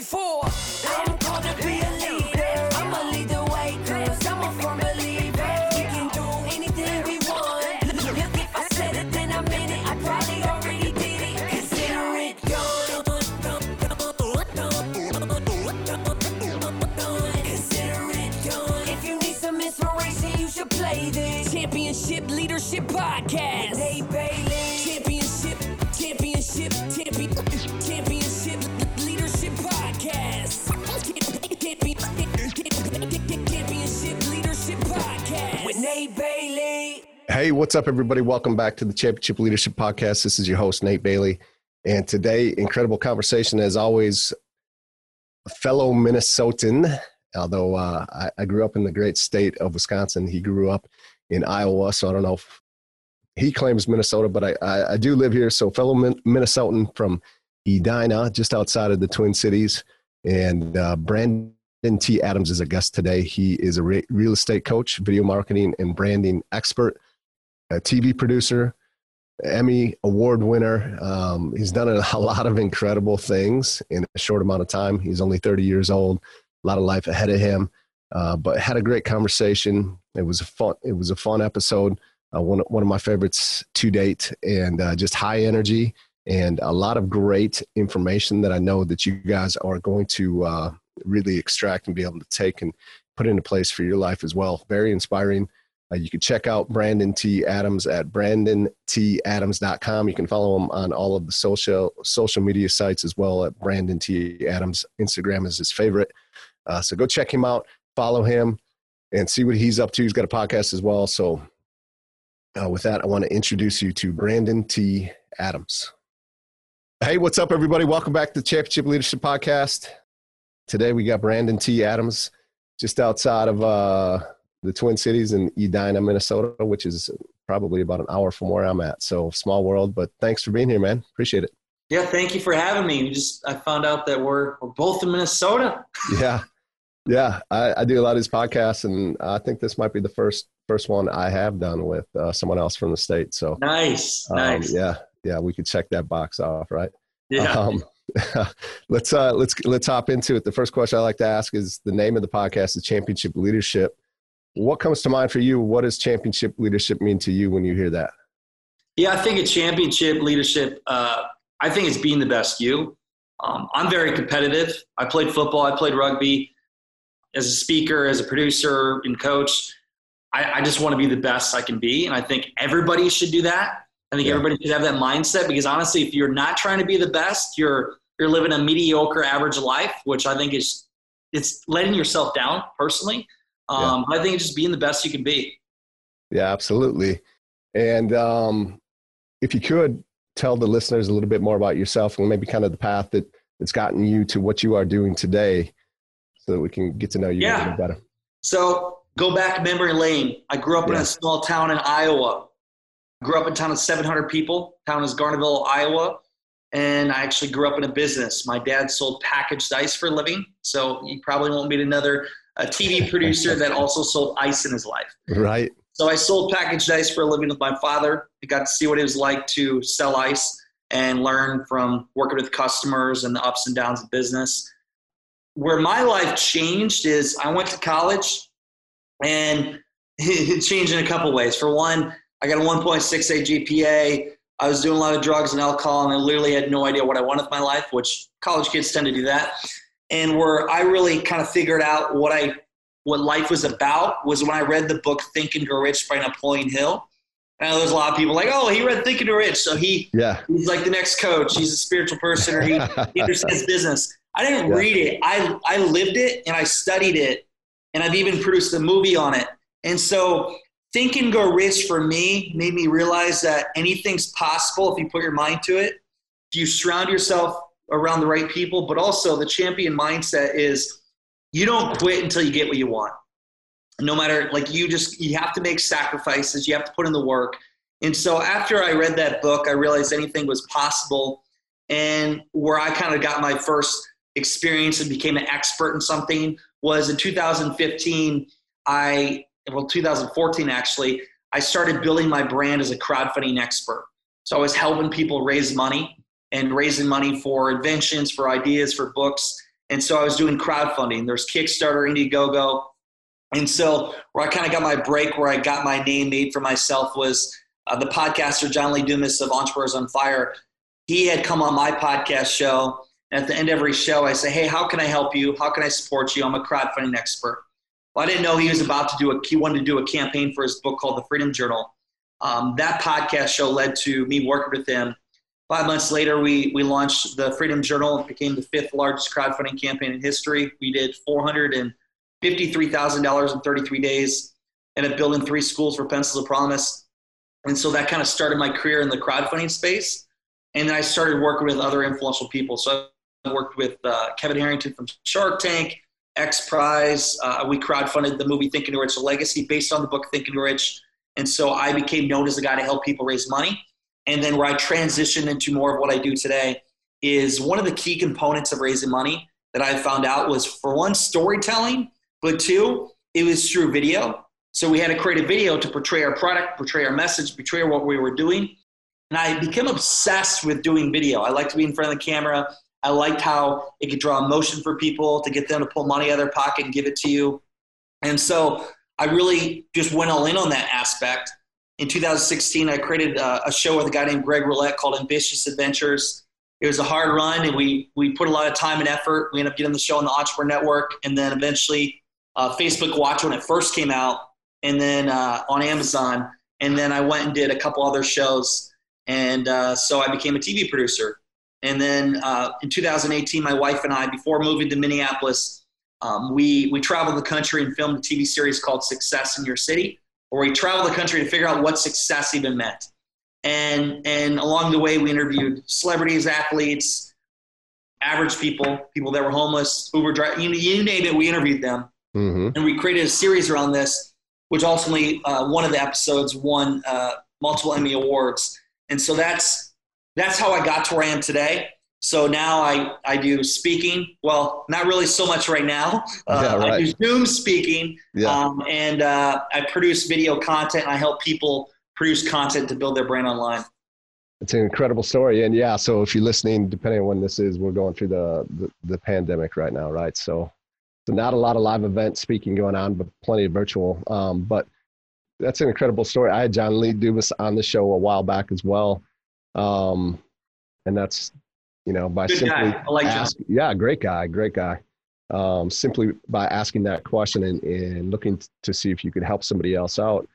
for. I'm gonna be a leader. What's up, everybody? Welcome back to the Championship Leadership Podcast. This is your host, Nate Bailey. And today, incredible conversation, as always, a fellow Minnesotan. Although uh, I, I grew up in the great state of Wisconsin, he grew up in Iowa. So I don't know if he claims Minnesota, but I, I, I do live here. So, fellow Min- Minnesotan from Edina, just outside of the Twin Cities. And uh, Brandon T. Adams is a guest today. He is a re- real estate coach, video marketing, and branding expert a TV producer, Emmy award winner. Um, he's done a lot of incredible things in a short amount of time. He's only 30 years old, a lot of life ahead of him, uh, but had a great conversation. It was a fun. It was a fun episode. Uh, one one of my favorites to date, and uh, just high energy and a lot of great information that I know that you guys are going to uh, really extract and be able to take and put into place for your life as well. Very inspiring. Uh, you can check out Brandon T. Adams at brandontadams.com. You can follow him on all of the social social media sites as well at Brandon T. Adams. Instagram is his favorite. Uh, so go check him out, follow him, and see what he's up to. He's got a podcast as well. So uh, with that, I want to introduce you to Brandon T. Adams. Hey, what's up, everybody? Welcome back to the Championship Leadership Podcast. Today we got Brandon T. Adams just outside of uh, the Twin Cities in Edina, Minnesota, which is probably about an hour from where I'm at. So small world, but thanks for being here, man. Appreciate it. Yeah, thank you for having me. We just I found out that we're we're both in Minnesota. Yeah, yeah. I, I do a lot of these podcasts, and I think this might be the first first one I have done with uh, someone else from the state. So Nice, um, nice. yeah, yeah, we could check that box off, right? yeah. Um, let's uh, let's let's hop into it. The first question I like to ask is the name of the podcast is Championship Leadership. What comes to mind for you? What does championship leadership mean to you when you hear that? Yeah, I think a championship leadership. Uh, I think it's being the best you. Um, I'm very competitive. I played football. I played rugby. As a speaker, as a producer, and coach, I, I just want to be the best I can be, and I think everybody should do that. I think Yeah. everybody should have that mindset because honestly, if you're not trying to be the best, you're you're living a mediocre, average life, which I think is it's letting yourself down personally. Um, I think it's just being the best you can be. Yeah, absolutely. And um, if you could tell the listeners a little bit more about yourself and maybe kind of the path that that's gotten you to what you are doing today, so that we can get to know you a little bit better. So go back memory lane. I grew up in a small town in Iowa. Grew up in a town of 700 people. Town is Garnavillo, Iowa. And I actually grew up in a business. My dad sold packaged ice for a living. So you probably won't meet another a TV producer that also sold ice in his life. Right. So I sold packaged ice for a living with my father. I got to see what it was like to sell ice and learn from working with customers and the ups and downs of business. Where my life changed is I went to college and it changed in a couple ways. For one, I got a 1.68 GPA. I was doing a lot of drugs and alcohol, and I literally had no idea what I wanted with my life, which college kids tend to do that. And where I really kind of figured out what I what life was about was when I read the book Think and Grow Rich by Napoleon Hill. I know there's a lot of people like, oh, he read Think and Grow Rich, so he Yeah. he's like the next coach. He's a spiritual person, or he, he understands business. I didn't Yeah. read it. I I lived it and I studied it, and I've even produced a movie on it. And so, Think and Grow Rich for me made me realize that anything's possible if you put your mind to it. If you surround yourself around the right people, but also the champion mindset is you don't quit until you get what you want. No matter like you just you have to make sacrifices. You have to put in the work. And so after I read that book, I realized anything was possible. And where I kind of got my first experience and became an expert in something was in 2015. I, well, 2014 actually, I started building my brand as a crowdfunding expert. So I was helping people raise money and raising money for inventions, for ideas, for books. And so I was doing crowdfunding. There's Kickstarter, Indiegogo. And so where I kind of got my break, where I got my name made for myself was uh, the podcaster John Lee Dumas of Entrepreneurs on Fire. He had come on my podcast show. And at the end of every show, I say, Hey, how can I help you? How can I support you? I'm a crowdfunding expert. Well, I didn't know he was about to do a, he wanted to do a campaign for his book called The Freedom Journal. Um, that podcast show led to me working with him. Five months later, we, we launched the Freedom Journal. It became the fifth largest crowdfunding campaign in history. We did $453,000 in 33 days, ended up building three schools for Pencils of Promise. And so that kind of started my career in the crowdfunding space. And then I started working with other influential people. So I worked with uh, Kevin Harrington from Shark Tank, X Prize. Uh, we crowdfunded the movie Thinking Rich: A Legacy based on the book Thinking Rich. And so I became known as the guy to help people raise money. And then where I transitioned into more of what I do today is one of the key components of raising money that I found out was for one, storytelling, but two, it was through video. So we had to create a video to portray our product, portray our message, portray what we were doing. And I became obsessed with doing video. I liked to be in front of the camera. I liked how it could draw emotion for people to get them to pull money out of their pocket and give it to you. And so I really just went all in on that aspect. In 2016, I created uh, a, a show with a guy named Greg Rollett called Ambitious Adventures. It was a hard run, and we we put a lot of time and effort. We ended up getting the show on the Entrepreneur Network, and then eventually uh, Facebook Watch when it first came out, and then uh, on Amazon. And then I went and did a couple other shows, and uh, so I became a TV producer. And then uh, in 2018, my wife and I, before moving to Minneapolis, um, we we traveled the country and filmed a TV series called Success in Your City, where we traveled the country to figure out what success even meant. And and along the way, we interviewed celebrities, athletes, average people, people that were homeless, Uber driver, you, you name it, we interviewed them hmm and we created a series around this, which ultimately uh, one of the episodes won uh, multiple Emmy awards. And so that's that's how I got to where I am today. So now I, I do speaking. Well, not really so much right now. Uh, Yeah, right. I do Zoom speaking, Yeah. um, and uh, I produce video content. And I help people produce content to build their brand online. It's an incredible story. And yeah, so if you're listening, depending on when this is, we're going through the, the, the pandemic right now, right? So, so not a lot of live event speaking going on, but plenty of virtual. Um, but that's an incredible story. I had John Lee Dumas on the show a while back as well. Um, and that's, you know, by Good simply like ask, yeah, great guy, great guy. Um, simply by asking that question and, and looking to see if you could help somebody else out,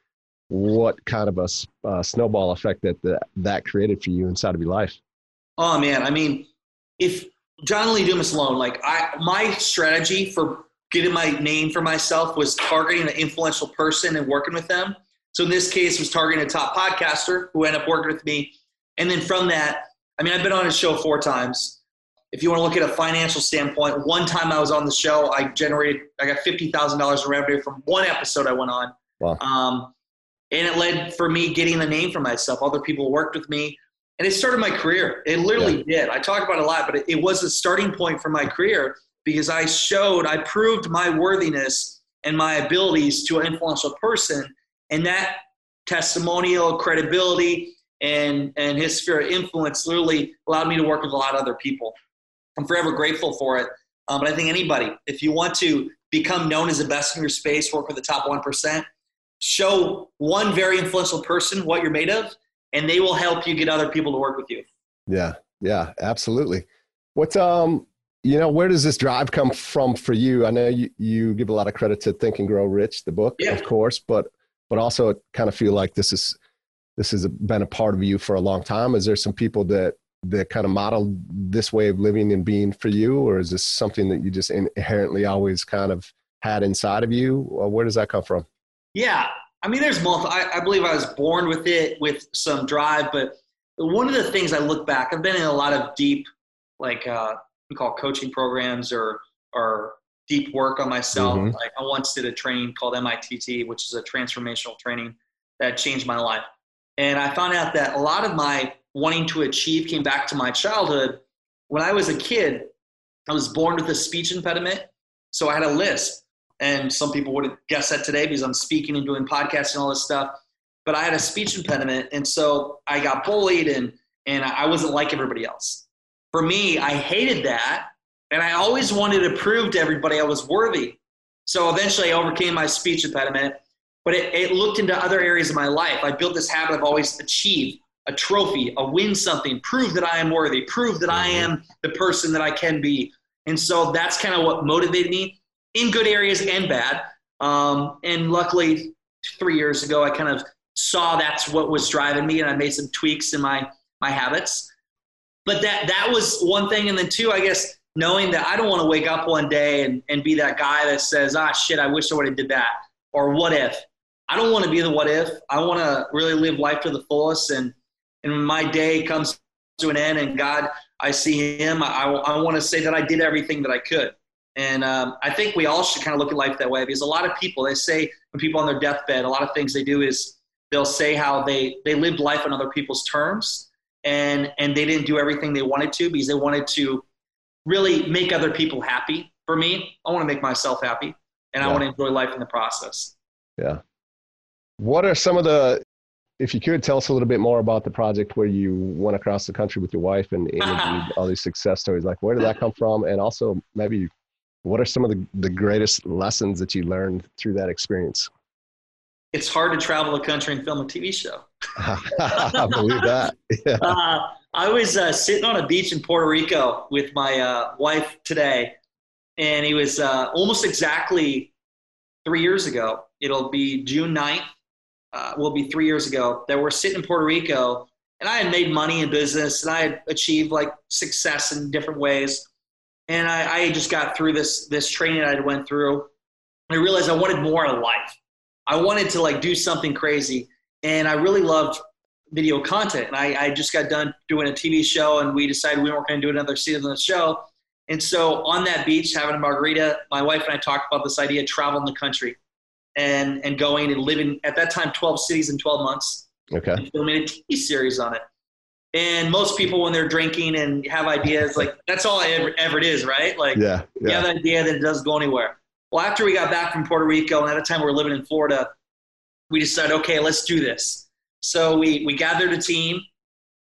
what kind of a uh, snowball effect that, that that created for you inside of your life. Oh man, I mean, if John Lee Dumas alone, like I, my strategy for getting my name for myself was targeting an influential person and working with them. So in this case, was targeting a top podcaster who ended up working with me, and then from that, I mean, I've been on his show four times. If you want to look at a financial standpoint, one time I was on the show, I generated, I got fifty thousand dollars in revenue from one episode I went on. Wow. Um, and it led for me getting the name for myself. Other people worked with me and it started my career. It literally did. I talk about it a lot, but it, it was a starting point for my career because I showed, I proved my worthiness and my abilities to an influential person, and that testimonial, credibility, and and his sphere of influence literally allowed me to work with a lot of other people. I'm forever grateful for it. Um, but I think anybody, if you want to become known as the best in your space, work with the top one percent, show one very influential person what you're made of, and they will help you get other people to work with you. Yeah, yeah, absolutely. What's um, you know, where does this drive come from for you? I know you, you give a lot of credit to Think and Grow Rich, the book, Yeah. of course, but but also kind of feel like this is this has been a part of you for a long time. Is there some people that that kind of modeled this way of living and being for you, or is this something that you just inherently always kind of had inside of you? Or where does that come from? Yeah, I mean, there's multiple. I, I believe I was born with it, with some drive. But one of the things I look back, I've been in a lot of deep, like uh, we call coaching programs or or deep work on myself. Mhm. Like I once did a training called MITT, which is a transformational training that changed my life. And I found out that a lot of my wanting to achieve came back to my childhood. When I was a kid, I was born with a speech impediment, so I had a lisp. And some people would guess that today because I'm speaking and doing podcasts and all this stuff. But I had a speech impediment, and so I got bullied, and and I wasn't like everybody else. For me, I hated that, and I always wanted to prove to everybody I was worthy. So eventually, I overcame my speech impediment, but it, it looked into other areas of my life. I built this habit of always achieve a trophy, a win something, prove that I am worthy, prove that I am the person that I can be. And so that's kind of what motivated me in good areas and bad. Um, and luckily, three years ago, I kind of saw that's what was driving me, and I made some tweaks in my my habits. But that that was one thing, and then two, I guess knowing that I don't want to wake up one day and, and be that guy that says, ah, shit, I wish I would have did that, or what if. I don't want to be the what if. I want to really live life to the fullest, and and when my day comes to an end, and God, I see Him, I, I want to say that I did everything that I could. And um, I think we all should kind of look at life that way because a lot of people, they say when people on their deathbed, a lot of things they do is they'll say how they, they lived life on other people's terms and, and they didn't do everything they wanted to because they wanted to really make other people happy. For me, I want to make myself happy and I want to enjoy life in the process. Yeah. What are some of the, if you could tell us a little bit more about the project where you went across the country with your wife and interviewed all these success stories, like where did that come from? And also maybe what are some of the, the greatest lessons that you learned through that experience? It's hard to travel the country and film a TV show. I believe that. Yeah. uh, I was uh, sitting on a beach in Puerto Rico with my uh, wife today, and it was uh, almost exactly three years ago. It'll be June 9th. Uh, will be three years ago that we're sitting in Puerto Rico, and I had made money in business, and I had achieved like success in different ways, and I, I just got through this this training I went through. I realized I wanted more of life. I wanted to like do something crazy, and I really loved video content. And I, I just got done doing a TV show, and we decided we weren't going to do another season of the show. And so on that beach, having a margarita, my wife and I talked about this idea of traveling the country and, and going and living at that time 12 cities in 12 months Okay. and filming a TV series on it. And most people, when they're drinking and have ideas, like that's all ever, ever it is, right? Like Yeah. you Yeah. have an idea that it doesn't go anywhere. Well, after we got back from Puerto Rico, and at the time we were living in Florida, we decided, okay, let's do this. So we, we gathered a team,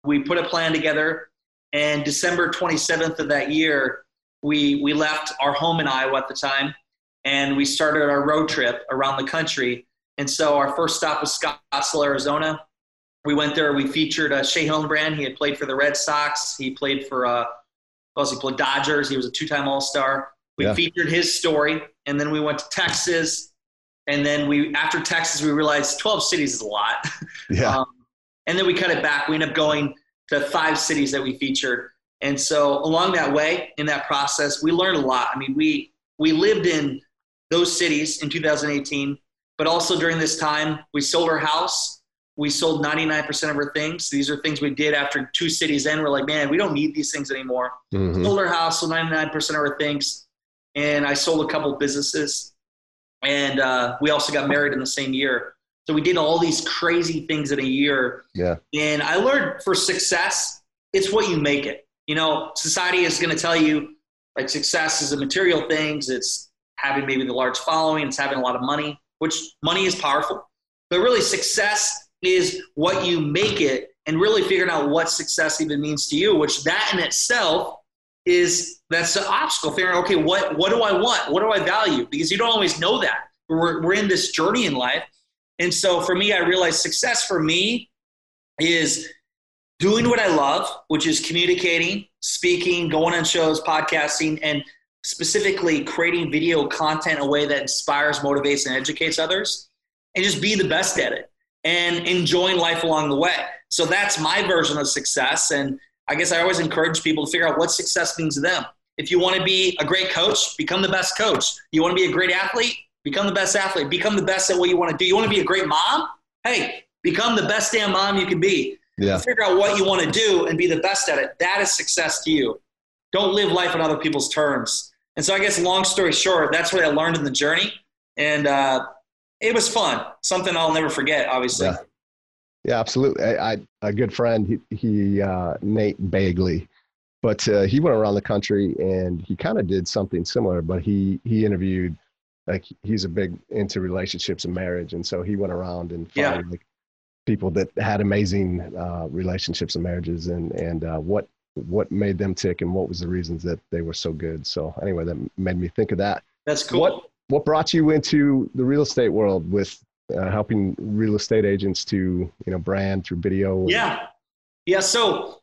we put a plan together, and December 27th of that year, we, we left our home in Iowa at the time, and we started our road trip around the country. And so our first stop was Scottsdale, Arizona. We went there, we featured uh, Shea Hillenbrand. He had played for the Red Sox, he played for uh, else he played Dodgers. He was a two-time All-Star. We Yeah. featured his story, and then we went to Texas, and then we after Texas we realized 12 cities is a lot, Yeah. um, and then we cut it back. We ended up going to five cities that we featured, and so along that way in that process, we learned a lot. I mean, we we lived in those cities in 2018, but also during this time we sold our house. We sold 99% of our things. These are things we did after two cities in. We're like, man, we don't need these things anymore Mhm. sold our house, sold 99% of our things, and I sold a couple businesses. And uh, we also got married in the same year. So we did all these crazy things in a year. Yeah. And I learned for success, it's what you make it. You know, society is going to tell you like success is a material things. It's having maybe the large following. It's having a lot of money, which money is powerful. But really, success is what you make it and really figuring out what success even means to you, which that in itself is that's the obstacle. Figuring okay, what, what do I want? What do I value? Because you don't always know that. We're, we're in this journey in life. And so for me, I realized success for me is doing what I love, which is communicating, speaking, going on shows, podcasting, and specifically creating video content in a way that inspires, motivates, and educates others, and just be the best at it. and enjoying life along the way. So that's my version of success. And I guess I always encourage people to figure out what success means to them. If you want to be a great coach, become the best coach. You want to be a great athlete, become the best athlete. Become the best at what you want to do. You want to be a great mom? Hey, become the best damn mom you can be. Yeah. Figure out what you want to do and be the best at it. That is success to you. Don't live life on other people's terms. And so I guess long story short, that's what I learned in the journey. And uh, it was fun. Something I'll never forget, obviously. Yeah. Yeah, absolutely. I, I a good friend, he, he uh, Nate Bagley, but uh, he went around the country and he kind of did something similar. But he he interviewed like he's a big into relationships and marriage, and so he went around and found Yeah. like people that had amazing uh, relationships and marriages, and and uh, what what made them tick and what was the reasons that they were so good. So anyway, that made me think of that. That's cool. What what brought you into the real estate world with uh, helping real estate agents to you know brand through video? Yeah. Yeah. So,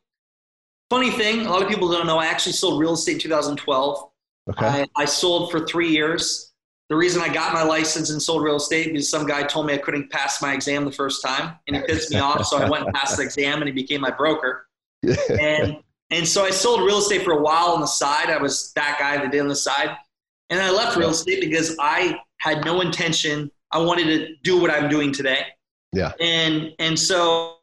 funny thing, a lot of people don't know, I actually sold real estate in 2012. Okay. I, I sold for three years. The reason I got my license and sold real estate is some guy told me I couldn't pass my exam the first time, and he pissed me off. So I went and passed the exam, and he became my broker. And and so I sold real estate for a while on the side. I was that guy that did on the side, and I left real estate because I had no intention. I wanted to do what I'm doing today. Yeah. And and so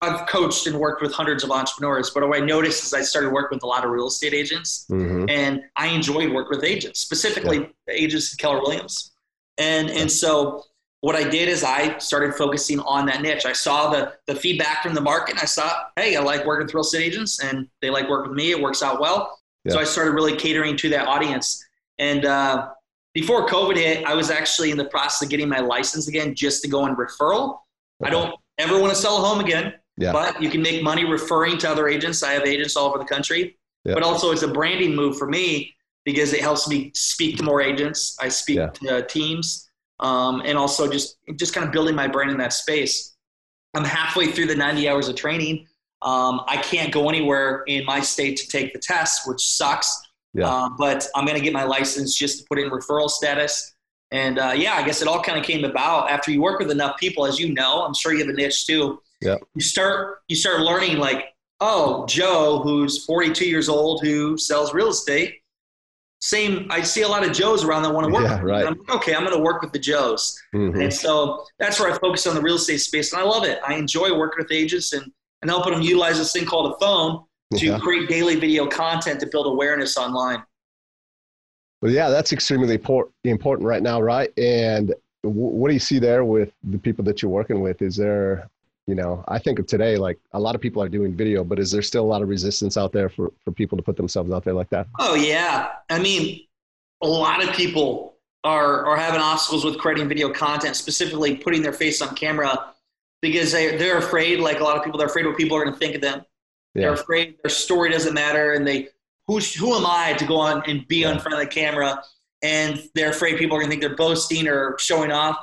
I've coached and worked with hundreds of entrepreneurs, but what I noticed is I started working with a lot of real estate agents hmm and I enjoyed working with agents, specifically the agents Keller Williams. And and so what I did is I started focusing on that niche. I saw the the feedback from the market and I saw, hey, I like working with real estate agents and they like working with me. It works out well. So I started really catering to that audience. And uh, before COVID hit, I was actually in the process of getting my license again just to go on referral. I don't ever want to sell a home again. Yeah. But you can make money referring to other agents. I have agents all over the country. Yeah. But also, it's a branding move for me because it helps me speak to more agents. I speak Yeah. to uh, teams, um, and also just just kind of building my brand in that space. I'm halfway through the 90 hours of training. Um, I can't go anywhere in my state to take the test, which sucks. Yeah. Uh, but I'm going to get my license just to put in referral status. And uh, yeah, I guess it all kind of came about after you work with enough people, as you know. I'm sure you have a niche too. Yeah. You start you start learning like, oh, Joe, who's 42 years old, who sells real estate. Same. I see a lot of Joes around that want to work. Yeah, right. I'm like, okay, I'm going to work with the Joes. Mhm. And so that's where I focus on the real estate space. And I love it. I enjoy working with agents and, and helping them utilize this thing called a phone to Yeah. create daily video content to build awareness online. Well, yeah, that's extremely important right now, right? And what do you see there with the people that you're working with? Is there, you know, I think of today, like a lot of people are doing video, but is there still a lot of resistance out there for, for people to put themselves out there like that? Oh yeah. I mean, a lot of people are are having obstacles with creating video content, specifically putting their face on camera, because they they're afraid. Like a lot of people, they're afraid what people are going to think of them. They're afraid their story doesn't matter, and they who who am I to go on and be Yeah. on front of the camera? And they're afraid people are going to think they're boasting or showing off.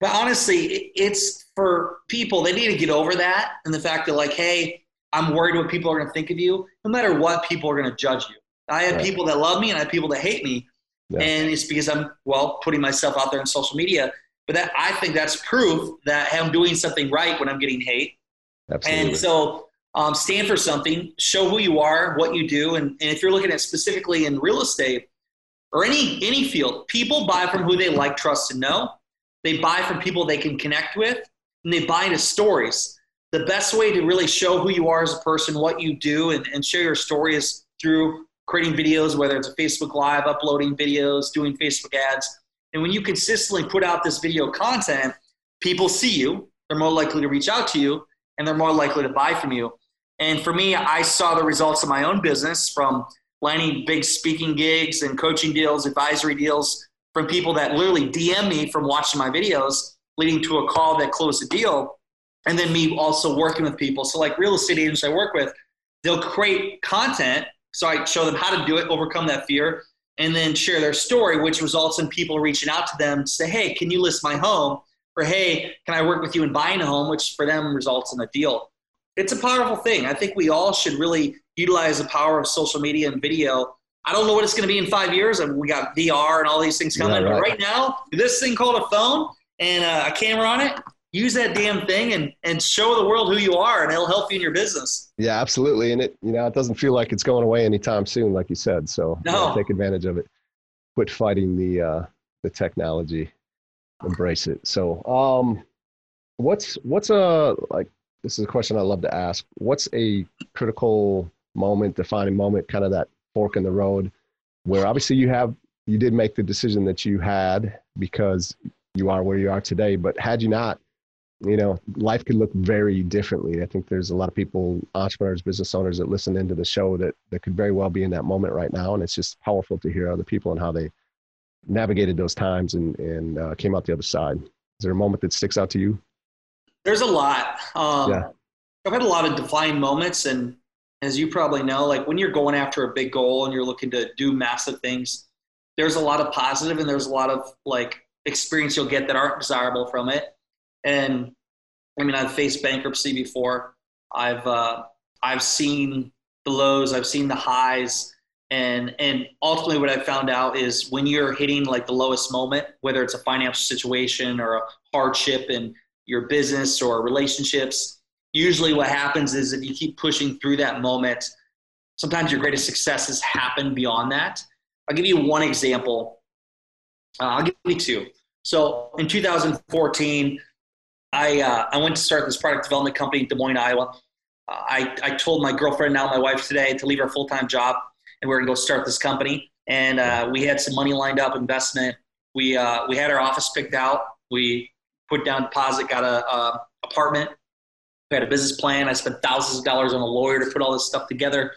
But honestly, it's for people. They need to get over that and the fact that like, hey, I'm worried what people are going to think of you. No matter what, people are going to judge you. I have Right. people that love me and I have people that hate me, Yeah. and it's because I'm well putting myself out there on social media. But that I think that's proof that I'm doing something right when I'm getting hate. Absolutely. And so um, stand for something, show who you are, what you do. And, and if you're looking at specifically in real estate or any, any field, people buy from who they like, trust, and know. They buy from people they can connect with, and they buy into stories. The best way to really show who you are as a person, what you do, and, and share your story is through creating videos, whether it's a Facebook Live, uploading videos, doing Facebook ads. And when you consistently put out this video content, people see you, they're more likely to reach out to you, and they're more likely to buy from you. And for me, I saw the results of my own business from landing big speaking gigs and coaching deals, advisory deals from people that literally DM me from watching my videos, leading to a call that closed a deal. And then me also working with people. So, like real estate agents I work with, they'll create content. So I show them how to do it, overcome that fear, and then share their story, which results in people reaching out to them to say, hey, can you list my home? Or hey, can I work with you in buying a home? Which for them results in a deal. It's a powerful thing. I think we all should really utilize the power of social media and video. I don't know what it's going to be in five years. And we got VR and all these things coming. Yeah, But right. right now, this thing called a phone and uh, a camera on it, use that damn thing and, and show the world who you are and it'll help you in your business. Yeah, absolutely. And it, you know, it doesn't feel like it's going away anytime soon, like you said. So No. take advantage of it. Quit fighting the uh, the technology. Embrace it. So, um, what's what's a like? This is a question I love to ask. What's a critical moment, defining moment, kind of that fork in the road, where obviously you have you did make the decision that you had because you are where you are today. But had you not, you know, life could look very differently. I think there's a lot of people, entrepreneurs, business owners that listen into the show that, that could very well be in that moment right now. And it's just powerful to hear other people and how they navigated those times and, and uh, came out the other side. Is there a moment that sticks out to you? There's a lot. Um, Yeah. I've had a lot of defining moments, and as you probably know, like when you're going after a big goal and you're looking to do massive things, there's a lot of positive and there's a lot of like experience you'll get that aren't desirable from it. And I mean, I've faced bankruptcy before. I've uh, I've seen the lows, I've seen the highs, and and ultimately, what I found out is when you're hitting like the lowest moment, whether it's a financial situation or a hardship in your business or relationships, usually what happens is if you keep pushing through that moment, sometimes your greatest successes happen beyond that. I'll give you one example. Uh, I'll give you two. So in 2014, I uh, I went to start this product development company in Des Moines, Iowa. Uh, I I told my girlfriend, now my wife today, to leave our full time job and we are gonna go start this company. And uh, we had some money lined up, investment. We uh, we had our office picked out. We put down deposit, got a, a apartment. We had a business plan. I spent thousands of dollars on a lawyer to put all this stuff together.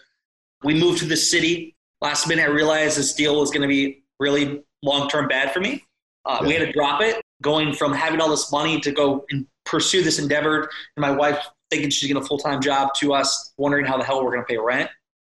We moved to the city. Last minute, I realized this deal was going to be really long term bad for me. Uh, We had to drop it, going from having all this money to go and pursue this endeavor, and my wife thinking she's getting a full time job to us, wondering how the hell we're going to pay rent.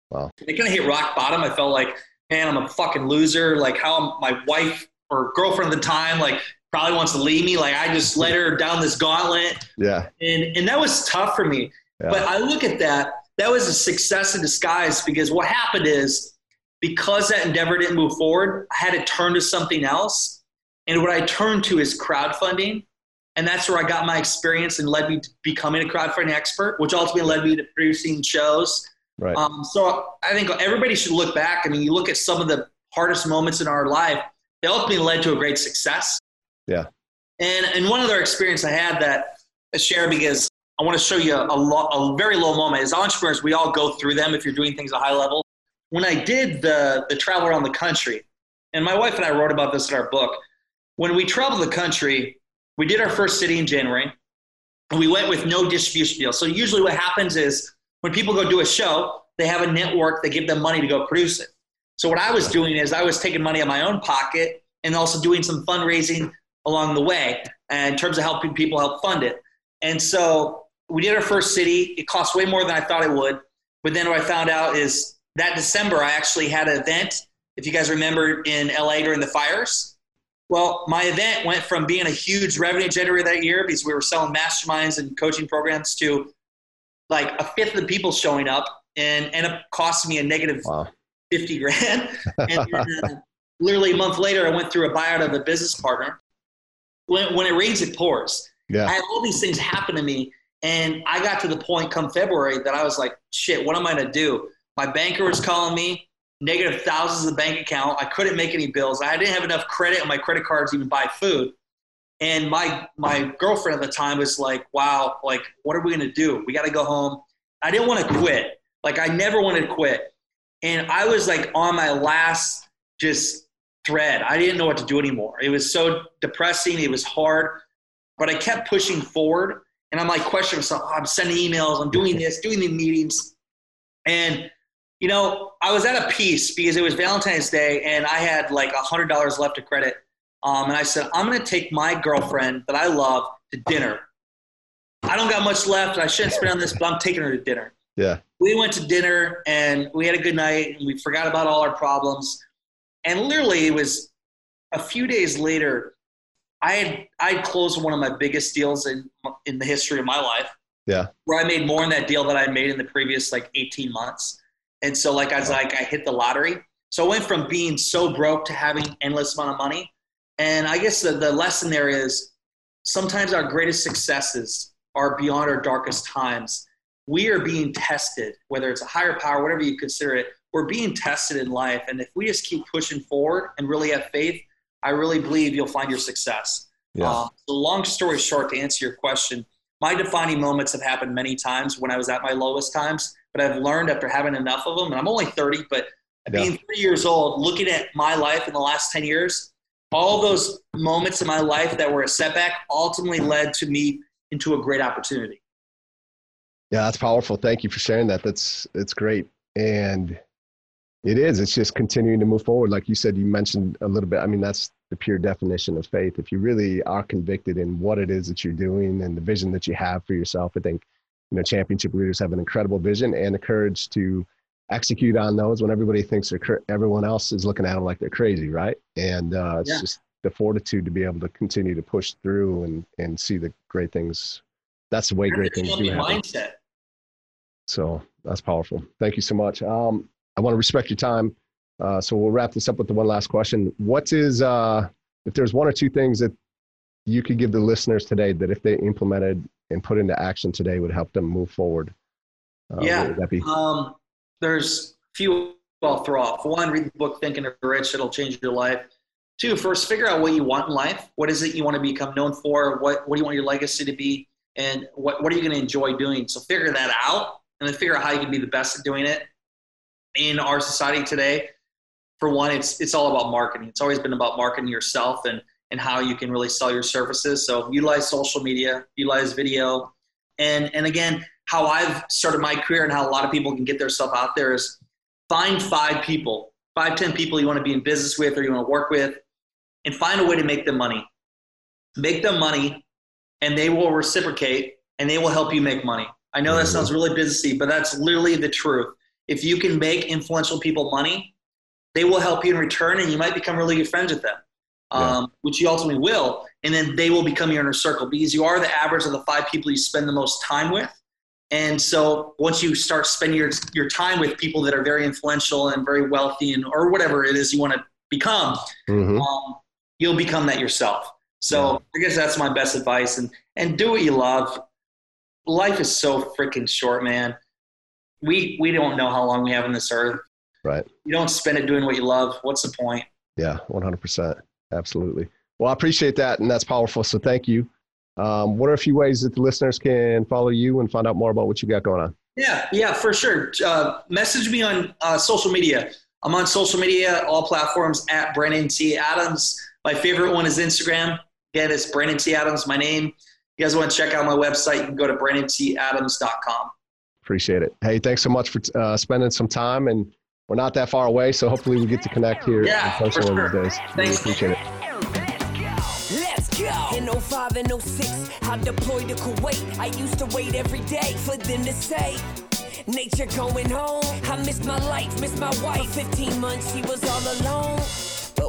Wow. It kind of hit rock bottom. I felt like, man, I'm a fucking loser. Like, how my wife or girlfriend at the time, like, probably wants to leave me. Like, I just led her down this gauntlet Yeah. and and that was tough for me. Yeah. But I look at that that was a success in disguise because what happened is because that endeavor didn't move forward, I had to turn to something else, and what I turned to is crowdfunding, and that's where I got my experience and led me to becoming a crowdfunding expert, which ultimately led me to producing shows. Right. Um, so I think everybody should look back. I mean, you look at some of the hardest moments in our life; they ultimately led to a great success. Yeah. And and one other experience I had that I share because I want to show you a, lo- a very low moment. As entrepreneurs, we all go through them if you're doing things at a high level. When I did the the travel around the country, and my wife and I wrote about this in our book. When we traveled the country, we did our first city in January, and we went with no distribution deal. So usually, what happens is when people go do a show, they have a network that give them money to go produce it. So what I was doing is I was taking money out of my own pocket and also doing some fundraising along the way in terms of helping people help fund it. And so we did our first city. It cost way more than I thought it would. But then what I found out is that December I actually had an event. If you guys remember in LA during the fires, well, my event went from being a huge revenue generator that year because we were selling masterminds and coaching programs to like a fifth of the people showing up and ended up costing me a negative Wow. 50 grand. And then, uh, literally a month later, I went through a buyout of a business partner. When, when it rains, it pours. Yeah. I had all these things happen to me. And I got to the point come February that I was like, shit, what am I going to do? My banker was calling me, negative thousands of the bank account. I couldn't make any bills. I didn't have enough credit on my credit cards to even buy food. And my, my girlfriend at the time was like, wow, like, what are we to do? We got to go home. I didn't want to quit. Like, I never wanted to quit. And I was like on my last just thread. I didn't know what to do anymore. It was so depressing. It was hard, but I kept pushing forward. And I'm like questioning myself. "Oh, I'm sending emails. I'm doing this, doing the meetings. And, you know, I was at a peace because it was Valentine's Day and I had like $100 left of credit. Um, and I said, I'm going to take my girlfriend that I love to dinner. I don't got much left. I shouldn't spend on this, but I'm taking her to dinner Yeah. we went to dinner and we had a good night and we forgot about all our problems and literally it was a few days later i had i had closed one of my biggest deals in in the history of my life Yeah. where i made more in that deal that i made in the previous like 18 months and so like i was like i hit the lottery so i went from being so broke to having endless amount of money and i guess the, the lesson there is sometimes our greatest successes are beyond our darkest times. We are being tested, whether it's a higher power, whatever you consider it, we're being tested in life. And if we just keep pushing forward and really have faith, I really believe you'll find your success. Yeah. Um, so, long story short, to answer your question, my defining moments have happened many times when I was at my lowest times, but I've learned after having enough of them, and I'm only 30, but Yeah. being three years old, looking at my life in the last 10 years, all those moments in my life that were a setback ultimately led to me into a great opportunity. Yeah, that's powerful. Thank you for sharing that. That's it's great. And it is. It's just continuing to move forward. Like you said, you mentioned a little bit. I mean, that's the pure definition of faith. If you really are convicted in what it is that you're doing and the vision that you have for yourself, I think, you know, championship leaders have an incredible vision and the courage to execute on those when everybody thinks they're cra- everyone else is looking at them like they're crazy, right? And uh, it's Yeah. just the fortitude to be able to continue to push through and and see the great things. That's the way great things do happen. mindset. So that's powerful. Thank you so much. Um, I want to respect your time. Uh, so we'll wrap this up with the one last question. What is, uh, if there's one or two things that you could give the listeners today that if they implemented and put into action today would help them move forward? Uh, Yeah. Would that be? Um, there's a few I'll throw off. One, read the book Thinking of Rich. It'll change your life. Two, first figure out what you want in life. What is it you want to become known for? What What do you want your legacy to be? And what What are you going to enjoy doing? So figure that out, and then figure out how you can be the best at doing it. In our society today, for one, it's it's all about marketing. It's always been about marketing yourself and and how you can really sell your services. So utilize social media, utilize video, and and again, how I've started my career and how a lot of people can get their stuff out there is find five people, five, ten people you want to be in business with or you want to work with, and find a way to make them money. Make them money, and they will reciprocate and they will help you make money. I know that Mhm. sounds really businessy, but that's literally the truth. If you can make influential people money, they will help you in return, and you might become really good friends with them, Yeah. um, which you ultimately will. And then they will become your inner circle because you are the average of the five people you spend the most time with. And so once you start spending your, your time with people that are very influential and very wealthy and or whatever it is you want to become, Mhm. um, you'll become that yourself. So I guess that's my best advice. And and do what you love. Life is so freaking short, man. We we don't know how long we have on this earth. Right. You don't spend it doing what you love. What's the point? Yeah, 100%. Absolutely. Well, I appreciate that. And that's powerful. So thank you. Um, what are a few ways that the listeners can follow you and find out more about what you got going on? Yeah, yeah, for sure. Uh, message me on uh, social media. I'm on social media, all platforms at Brandon T. Adams. My favorite one is Instagram. Again, it's Brandon T. Adams, my name. If you guys want to check out my website, you can go to brandonTadams.com. Appreciate it. Hey, thanks so much for uh, spending some time. And we're not that far away, so hopefully we get to connect here Yeah, in person for one of these days. Really appreciate it. In 05 and 06, I deployed to Kuwait. I used to wait every day for them to say, Nature going home. I missed my life, missed my wife. 15 months, she was all alone. But